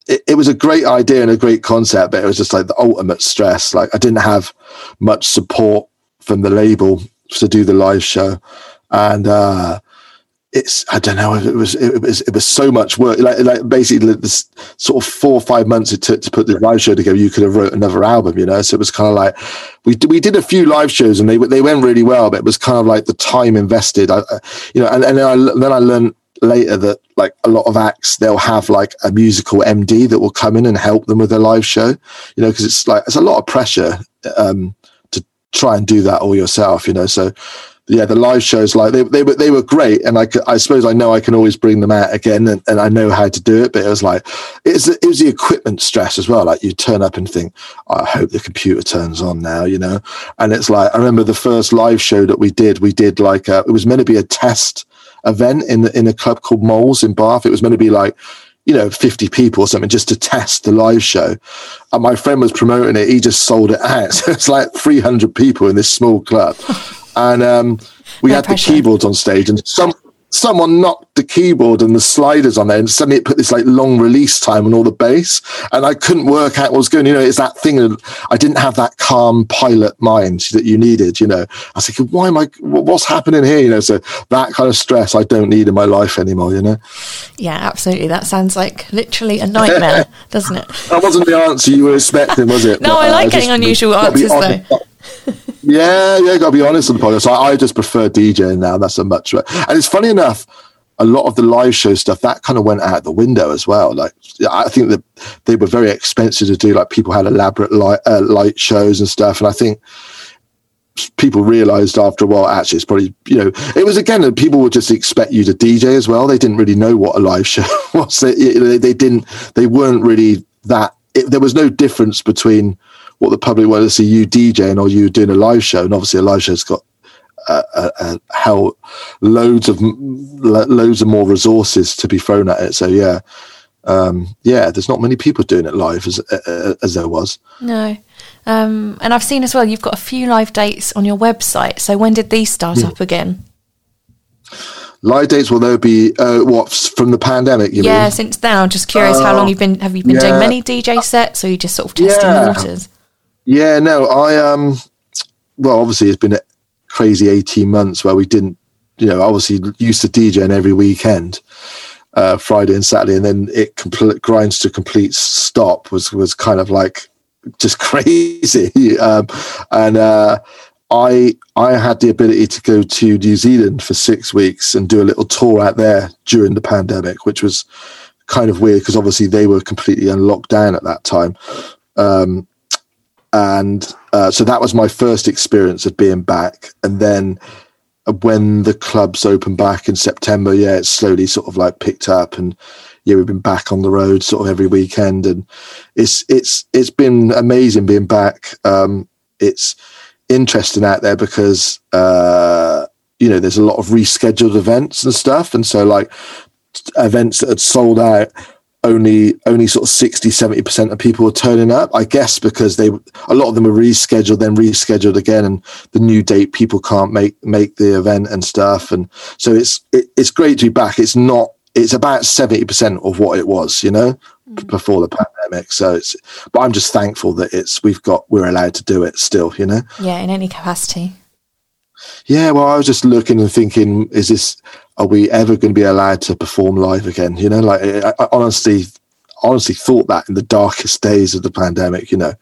it, it was a great idea and a great concept, but it was just like the ultimate stress. Like I didn't have much support from the label to do the live show, and uh, it's I don't know it was it was it was so much work. Like like basically this sort of four or five months it took to put the live show together you could have wrote another album you know? So it was kind of like we we did a few live shows and they they went really well but it was kind of like the time invested. I, you know and, and then I then I learned later that like a lot of acts they'll have like a musical MD that will come in and help them with their live show you know because it's like it's a lot of pressure um to try and do that all yourself you know so yeah, the live shows like they they were they were great, and I I suppose I know I can always bring them out again, and, and I know how to do it. But it was like it was the equipment stress as well. Like you turn up and think, I hope the computer turns on now, you know. And it's like I remember the first live show that we did. We did like a, it was meant to be a test event in the, in a club called Moles in Bath. It was meant to be like you know, 50 people or something just to test the live show. And my friend was promoting it. He just sold it out. (laughs) So it's like 300 people in this small club. (laughs) and um, we no had pressure. the keyboards on stage, and some someone knocked the keyboard and the sliders on there, and suddenly it put this like long release time on all the bass, and I couldn't work out what was going. You know, it's that thing that I didn't have that calm pilot mind that you needed. You know, I was thinking, why am I? What's happening here? You know, so that kind of stress I don't need in my life anymore. You know. Yeah, absolutely. That sounds like literally a nightmare, (laughs) doesn't it? That wasn't the answer you were expecting, was it? no, but, I like uh, getting unusual answers though yeah, yeah, gotta be honest on the podcast. I, I just prefer DJing now. That's a much and it's funny enough. A lot of the live show stuff that kind of went out the window as well. Like I think that they were very expensive to do. Like people had elaborate light, uh, light shows and stuff, and I think people realized after a while actually it's probably you know it was again people would just expect you to dj as well they didn't really know what a live (laughs) show was they, they didn't they weren't really that it, there was no difference between what the public want to see you DJing or you doing a live show. And obviously, a live show's got uh, uh, uh, how loads of loads of more resources to be thrown at it. So yeah, um, yeah, there's not many people doing it live as uh, uh, as there was. No, um, and I've seen as well. You've got a few live dates on your website. So when did these start yeah. up again? Live dates will there be uh, what from the pandemic? yeah, mean? since then. I'm just curious how long you've been. Have you been yeah. doing many DJ sets, or you just sort of testing yeah. the waters? Yeah, no, I um, well, obviously it's been a crazy eighteen months where we didn't, you know, obviously used to DJing every weekend, uh, Friday and Saturday, and then it complete grinds to complete stop was was kind of like just (laughs) crazy, um, and uh, I I had the ability to go to New Zealand for six weeks and do a little tour out there during the pandemic, which was kind of weird because obviously they were completely unlocked down at that time. Um, and uh, so that was my first experience of being back. And then when the clubs opened back in September, yeah, it slowly sort of like picked up, and yeah, we've been back on the road sort of every weekend, and it's it's it's been amazing being back. Um, it's interesting out there because uh, you know there's a lot of rescheduled events and stuff, and so like events that had sold out only only sort of 60 70% of people were turning up i guess because they a lot of them were rescheduled then rescheduled again and the new date people can't make make the event and stuff. And so it's it, it's great to be back. It's not it's about 70% of what it was you know mm. before the pandemic. So it's but i'm just thankful that it's we've got we're allowed to do it still you know? Yeah in any capacity yeah well i was just looking and thinking is this are we ever going to be allowed to perform live again? You know, like I, I honestly, honestly thought that in the darkest days of the pandemic, you know,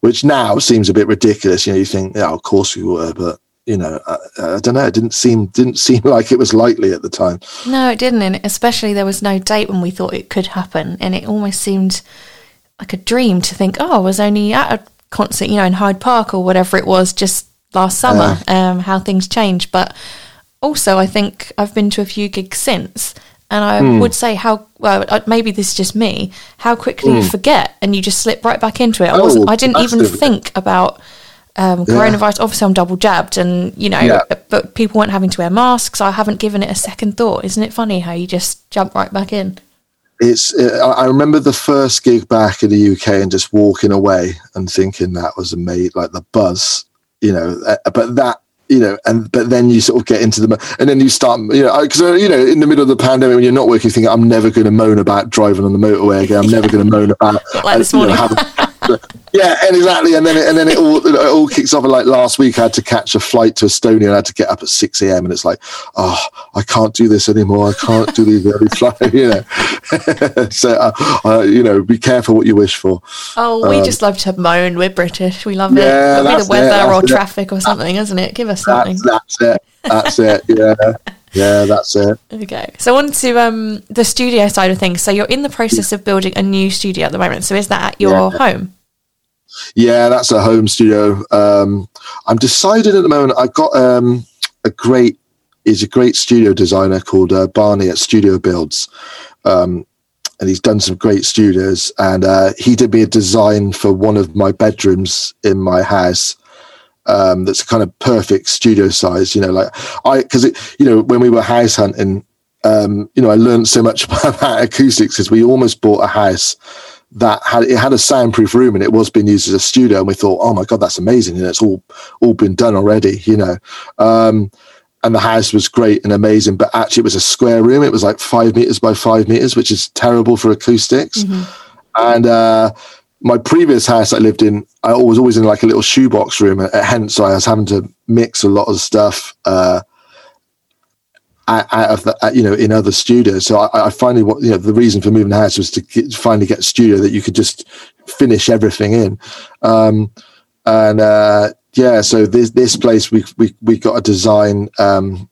which now seems a bit ridiculous. You know, you think, yeah, of course we were, but you know, I, I, don't know. It didn't seem didn't seem (laughs) like it was likely at the time. No, it didn't, and especially there was no date when we thought it could happen, and it almost seemed like a dream to think, oh, I was only at a concert, you know, in Hyde Park or whatever it was just last summer. Uh, um, how things change, but also, I think I've been to a few gigs since, and I mm. would say how well maybe this is just me how quickly mm. you hmm. forget and you just slip right back into it. I wasn't. Oh, I didn't even think about um, coronavirus. Yeah. Obviously, I'm double jabbed, and you know, yeah. but people weren't having to wear masks. I haven't given it a second thought. Isn't it funny how you just jump right back in? It's. Uh, I remember the first gig back in the UK and just walking away and thinking that was amazing, like the buzz, you know. Uh, but that you know, and but then you sort of get into the and then you start, you know, because uh, you know, in the middle of the pandemic when you're not working, you think I'm never going to moan about driving on the motorway again. I'm never going to moan about like this morning. You know, having, (laughs) yeah, and exactly. And then it, and then it all it all kicks off. like last week, I had to catch a flight to Estonia. and I had to get up at six a.m. And it's like, oh, I can't do this anymore. I can't do these (laughs) early flights. You know, (laughs) so uh, uh, you know, be careful what you wish for. Oh, we um, just love to moan. We're British. We love yeah, it. It'll be the weather or it. traffic or something, isn't it? Give us something. That's, that's it. That's it. Yeah. Yeah, that's it. (laughs) Okay. So on to um, the studio side of things. So you're in the process of building a new studio at the moment. So is that at your yeah. home? Yeah, that's a home studio. Um, I'm deciding at the moment. I've got um, a great is a great studio designer called uh, Barney at Studio Builds, um, and he's done some great studios. And uh, he did me a design for one of my bedrooms in my house. Um, that's a kind of perfect studio size. You know, like I because it, you know when we were house hunting, um, you know, I learned so much (laughs) about acoustics because we almost bought a house that had it had a soundproof room and it was being used as a studio and we thought oh my god that's amazing and it's all all been done already you know. Um, and the house was great and amazing but actually it was a square room. It was like five meters by five meters which is terrible for acoustics. Mm-hmm. and uh, my previous house I lived in, I was always in like a little shoebox room, and hence I was having to mix a lot of stuff uh, out, of the, you know, in other studios. So I, I finally, what you know, the reason for moving the house was to get, finally get a studio that you could just finish everything in. Um, and uh, yeah, so this this place we we we got a design um,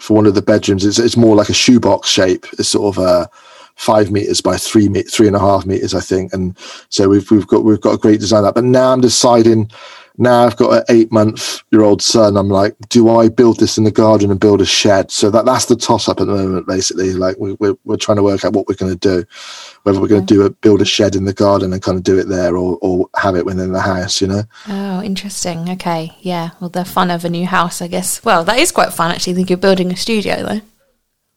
for one of the bedrooms. It's it's more like a shoebox shape. It's sort of a five meters by three three and a half meters, I think. And so we've we've got we've got a great design that. But now I'm deciding now I've got an eight month year old son. I'm like, do I build this in the garden and build a shed? So that that's the toss up at the moment, basically. Like we, we're we're trying to work out what we're going to do, whether we're going to do a build a shed in the garden and kind of do it there, or or have it within the house. You know. Oh, interesting. Okay, yeah. Well, the fun of a new house, I guess. Well, that is quite fun actually. I think you're building a studio though.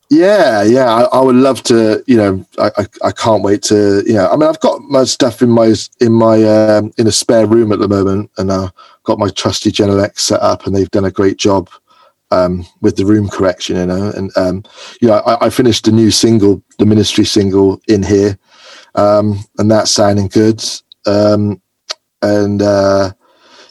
Yeah, yeah, I, I, would love to. You know, I, I, I, can't wait to. You know, I mean, I've got my stuff in my in my um, in a spare room at the moment, and I've got my trusty Genelec set up, and they've done a great job um, with the room correction. You know, and um, you know, I, I, finished a new single, the Ministry single, in here, um, and that's sounding good. Um, and uh,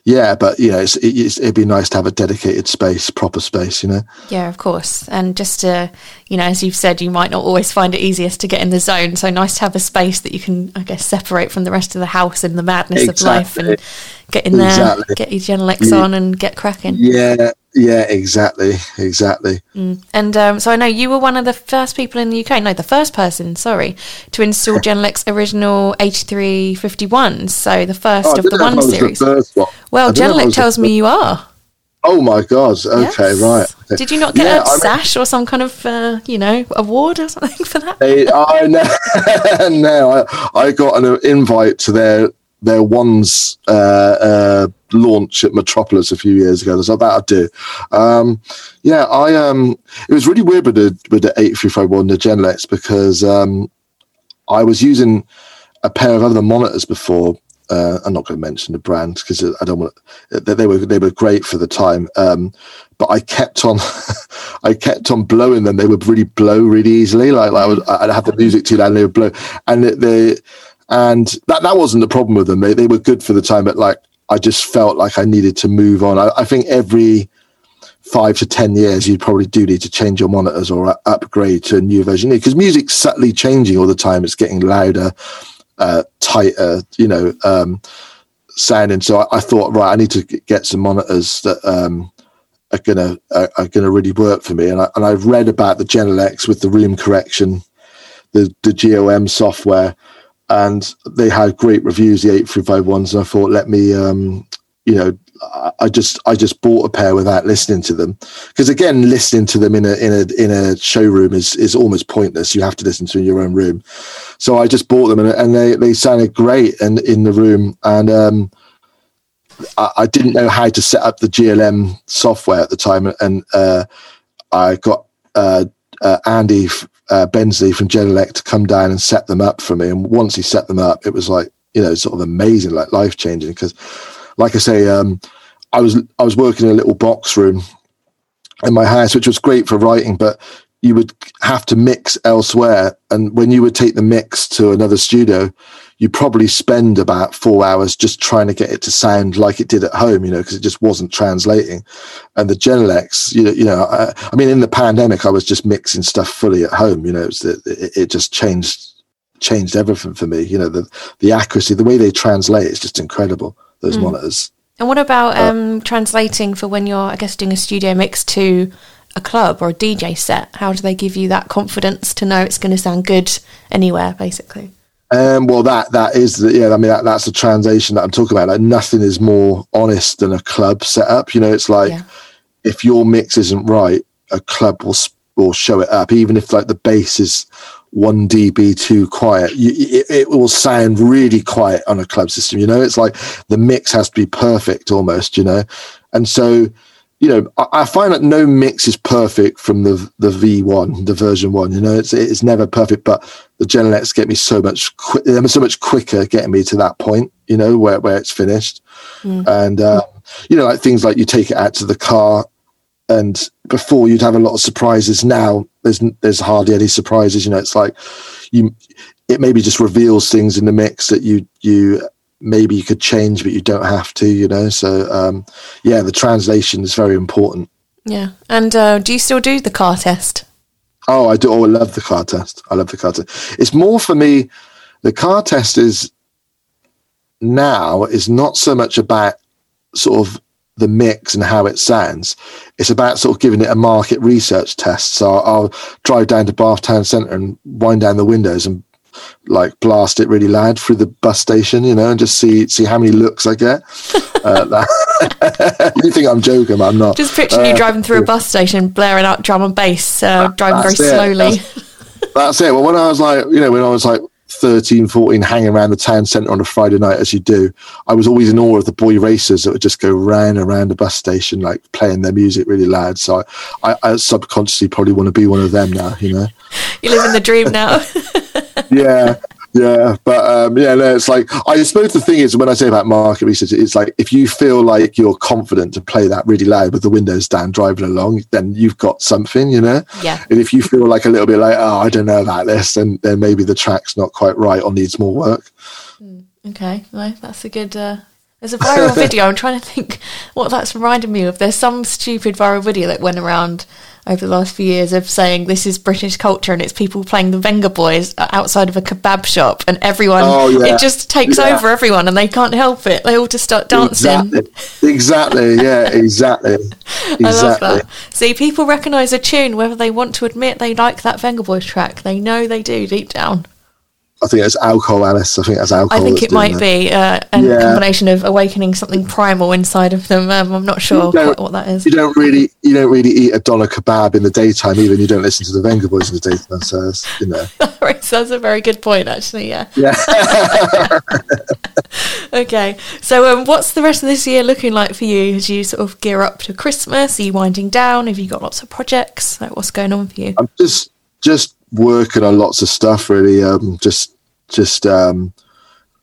yeah, but you know, it's, it's, it'd be nice to have a dedicated space, proper space, you know. Yeah, of course, and just to, you know, as you've said, you might not always find it easiest to get in the zone. So nice to have a space that you can, I guess, separate from the rest of the house and the madness exactly. of life, and get in there, exactly. get your Genelecs yeah. on, and get cracking. Yeah, Yeah, exactly, exactly. And um, so I know you were one of the first people in the UK, no, the first person, sorry, to install Genelec original 8351s. So the first Oh, of the didn't know if one series. The one. Well, I didn't know if I Genelec tells me you are. Oh my god! Okay, Yes. right. okay. Did you not get Yeah, a I mean- sash or some kind of, uh, you know, award or something for that? They, I know. (laughs) no, I, I got an invite to their their ones uh, uh, launch at Metropolis a few years ago. So that I do. Um, yeah, I um, it was really weird with the with the eight three five one the Genelecs because um, I was using a pair of other monitors before. Uh, I'm not going to mention the brand because I don't want. They, they were they were great for the time, um, but I kept on, (laughs) I kept on blowing them. They would really blow really easily. Like, like I would, I'd have the music too loud, and they would blow. And they, they and that that wasn't the problem with them. They they were good for the time, but like I just felt like I needed to move on. I, I think every five to ten years, you probably do need to change your monitors or upgrade to a new version because music's subtly changing all the time. It's getting louder, uh, tighter, you know, um, sounding. So I, I thought, right, I need to get some monitors that um, are gonna are, are gonna really work for me. And I and I've read about the Genelecs with the room correction, the the GLM software, and they had great reviews, the eight three five ones. And I thought, let me, um, you know, I- just I just bought a pair without listening to them because again, listening to them in a in a in a showroom is is almost pointless. You have to listen to in your own room. So I just bought them and, and they they sounded great and in the room and. um I, I didn't know how to set up the GLM software at the time, and uh, I got uh, uh, Andy uh, Bensley from Genelec to come down and set them up for me. And once he set them up, it was like you know sort of amazing, like life changing. Because, like I say, um, I was I was working in a little box room in my house, which was great for writing, but you would have to mix elsewhere. And when you would take the mix to another studio, you probably spend about four hours just trying to get it to sound like it did at home, you know, because it just wasn't translating. And the Genelecs, you know, you know, I, I mean, in the pandemic, I was just mixing stuff fully at home. You know, it, was, it, it just changed changed everything for me. You know, the the accuracy, the way they translate, is just incredible. Those monitors. And what about um, translating for when you're, I guess, doing a studio mix to a club or a DJ set? How do they give you that confidence to know it's going to sound good anywhere, basically? Um, well, that that is the, yeah. I mean, that, that's the translation that I'm talking about. Like, nothing is more honest than a club setup. You know, it's like Yeah. if your mix isn't right, a club will will show it up, even if like the bass is one dB too quiet. You, it, it will sound really quiet on a club system. You know, it's like the mix has to be perfect almost. You know, and so you know, I, I find that no mix is perfect from the the V1, the version one. You know, it's it's never perfect, but the Genelecs get me so much they're so much quicker getting me to that point. You know, where where it's finished, and uh, you know, like things like you take it out to the car, and before you'd have a lot of surprises. Now there's there's hardly any surprises. You know, it's like you it maybe just reveals things in the mix that you you maybe you could change but you don't have to you know so um yeah the translation is very important Yeah. And uh, do you still do the car test? Oh i do. Oh i love the car test. I love the car test. It's more for me the car test is now is not so much about sort of the mix and how it sounds. It's about sort of giving it a market research test. So i'll, I'll drive down to bath town centre and wind down the windows and like blast it really loud through the bus station, you know, and just see see how many looks I get. (laughs) uh, that, (laughs) you think I'm joking? but I'm not. Just picturing you driving through a bus station, blaring out drum and bass, uh, driving very it. slowly. That's, that's it. Well, when I was like, you know, when I was like 13, 14, hanging around the town centre on a Friday night, as you do, I was always in awe of the boy racers that would just go round and around the bus station, like playing their music really loud. So I, I, I subconsciously probably want to be one of them now, you know. (laughs) You're living the dream now. (laughs) yeah yeah but um yeah no it's like i suppose the thing is when i say about market research it's like if you feel like you're confident to play that really loud with the windows down driving along then you've got something you know? Yeah. and if you feel like a little bit like oh i don't know about this then then maybe the track's not quite right or needs more work. Okay, no, that's a good uh, There's a viral (laughs) video. I'm trying to think what that's reminded me of. There's some stupid viral video that went around over the last few years of saying this is British culture and it's people playing the Vengaboys outside of a kebab shop and everyone, Oh, yeah. it just takes Yeah. over everyone and they can't help it. They all just start dancing. Exactly. exactly. Yeah. (laughs) Exactly. I love Exactly. that. See, people recognise a tune whether they want to admit they like that Vengaboys track. They know they do deep down. I think it's alcohol, Alice. I think that's alcohol. I think it might be uh, a Yeah. combination of awakening something primal inside of them. Um, I'm not sure quite what that is. You don't really, you don't really eat a doner kebab in the daytime. Even you don't listen to the Vengaboys in the daytime. So it's, you know, (laughs) Right, so that's a very good point, actually. Yeah. yeah. (laughs) Okay. So, um, what's the rest of this year looking like for you as you sort of gear up to Christmas? Are you winding down? Have you got lots of projects? Like, what's going on for you? I'm just just working on lots of stuff. Really, um, just just um,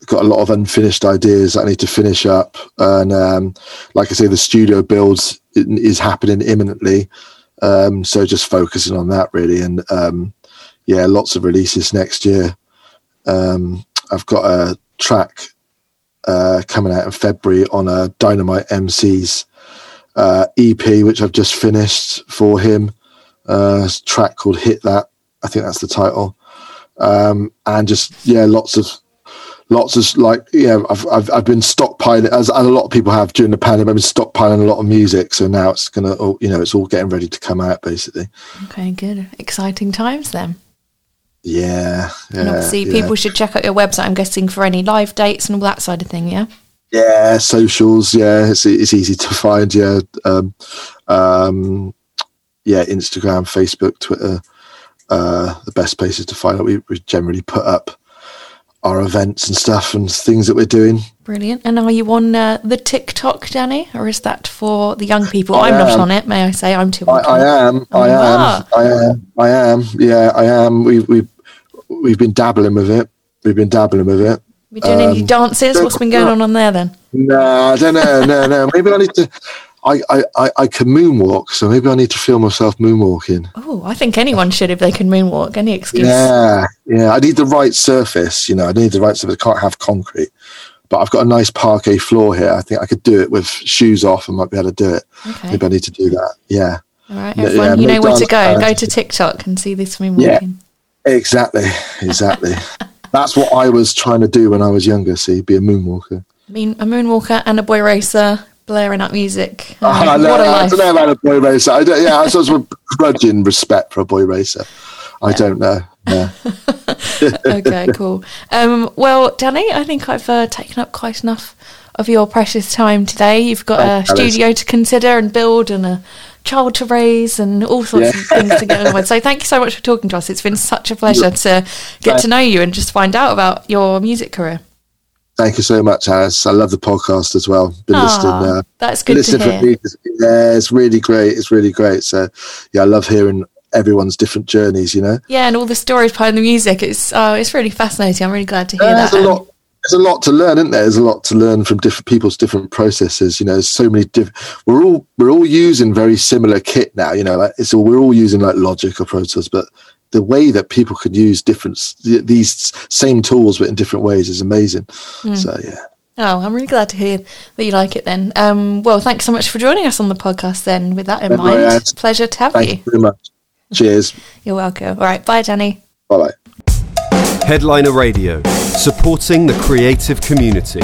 got a lot of unfinished ideas I need to finish up, and um, like I say, the studio builds is happening imminently. Um, so just focusing on that really, and um, yeah, lots of releases next year. Um, I've got a track uh, coming out in February on a Dynamite MC's uh, EP, which I've just finished for him. Uh, track called "Hit That." I think that's the title. Um, and just yeah, lots of lots of like yeah, I've I've, I've been stockpiling as, as a lot of people have during the pandemic. I've been stockpiling a lot of music, so now it's gonna you know it's all getting ready to come out basically. Okay, good. Exciting times then. Yeah, yeah. And obviously, yeah. people should check out your website, I'm guessing, for any live dates and all that side of thing, yeah? Yeah, socials. Yeah, it's it's easy to find. Yeah, um, um, yeah, Instagram, Facebook, Twitter, uh, the best places to find out. We, we generally put up our events and stuff and things that we're doing. Brilliant. And are you on uh, the TikTok, Danny? Or is that for the young people? I I'm not on it, may I say? I'm too I, old. I am. I am. Ah. I am. I am. Yeah, I am. We we we've been dabbling with it. We've been dabbling with it. We doing any um, dances? What's been going (laughs) on on there then? No, I don't know. No, no. Maybe I need to. I, I, I, I can moonwalk, so maybe I need to feel myself moonwalking. Oh, I think anyone should if they can moonwalk. Any excuse. Yeah, yeah. I need the right surface. You know, I need the right surface. I can't have concrete, but I've got a nice parquet floor here. I think I could do it with shoes off. I might be able to do it. Okay. Maybe I need to do that. Yeah, All right, everyone, yeah, you know where to go. Go to TikTok and see this moonwalking. Yeah. moonwalking. exactly, exactly. (laughs) That's what I was trying to do when I was younger. See, be a moonwalker. I mean, a moonwalker and a boy racer blaring up music. Uh, I, know, what a I life. don't know about a boy racer. I don't, yeah, I suppose we're grudging respect for a boy racer. I don't know. Yeah. (laughs) okay, cool. Um, well, Danny, I think I've uh, taken up quite enough of your precious time today. You've got a studio to consider and build and a child to raise and all sorts of things to get on with. So thank you so much for talking to us. It's been such a pleasure to get to know you and just find out about your music career. Thank you so much, Alice. I love the podcast as well. Been Aw, listening. Uh, that's good to hear. Yeah, it's really great. It's really great. So, yeah, I love hearing everyone's different journeys. You know, Yeah, and all the stories behind the music. It's oh, it's really fascinating. I'm really glad to hear there's that. a lot. There's a lot to learn, isn't there? There's a lot to learn from different people's different processes. You know, there's so many different. We're all we're all using very similar kit now. You know, like it's all we're all using like Logic or Pro Tools, but the way that people could use different s- these same tools but in different ways is amazing. Hmm. So yeah. Oh, I'm really glad to hear that you like it then. Um, well, thanks so much for joining us on the podcast then, with that in No mind. worries. Pleasure to have Thank you. you very much. Cheers. (laughs) You're welcome. All right, bye, Danny. Bye bye. Headliner Radio, supporting the creative community.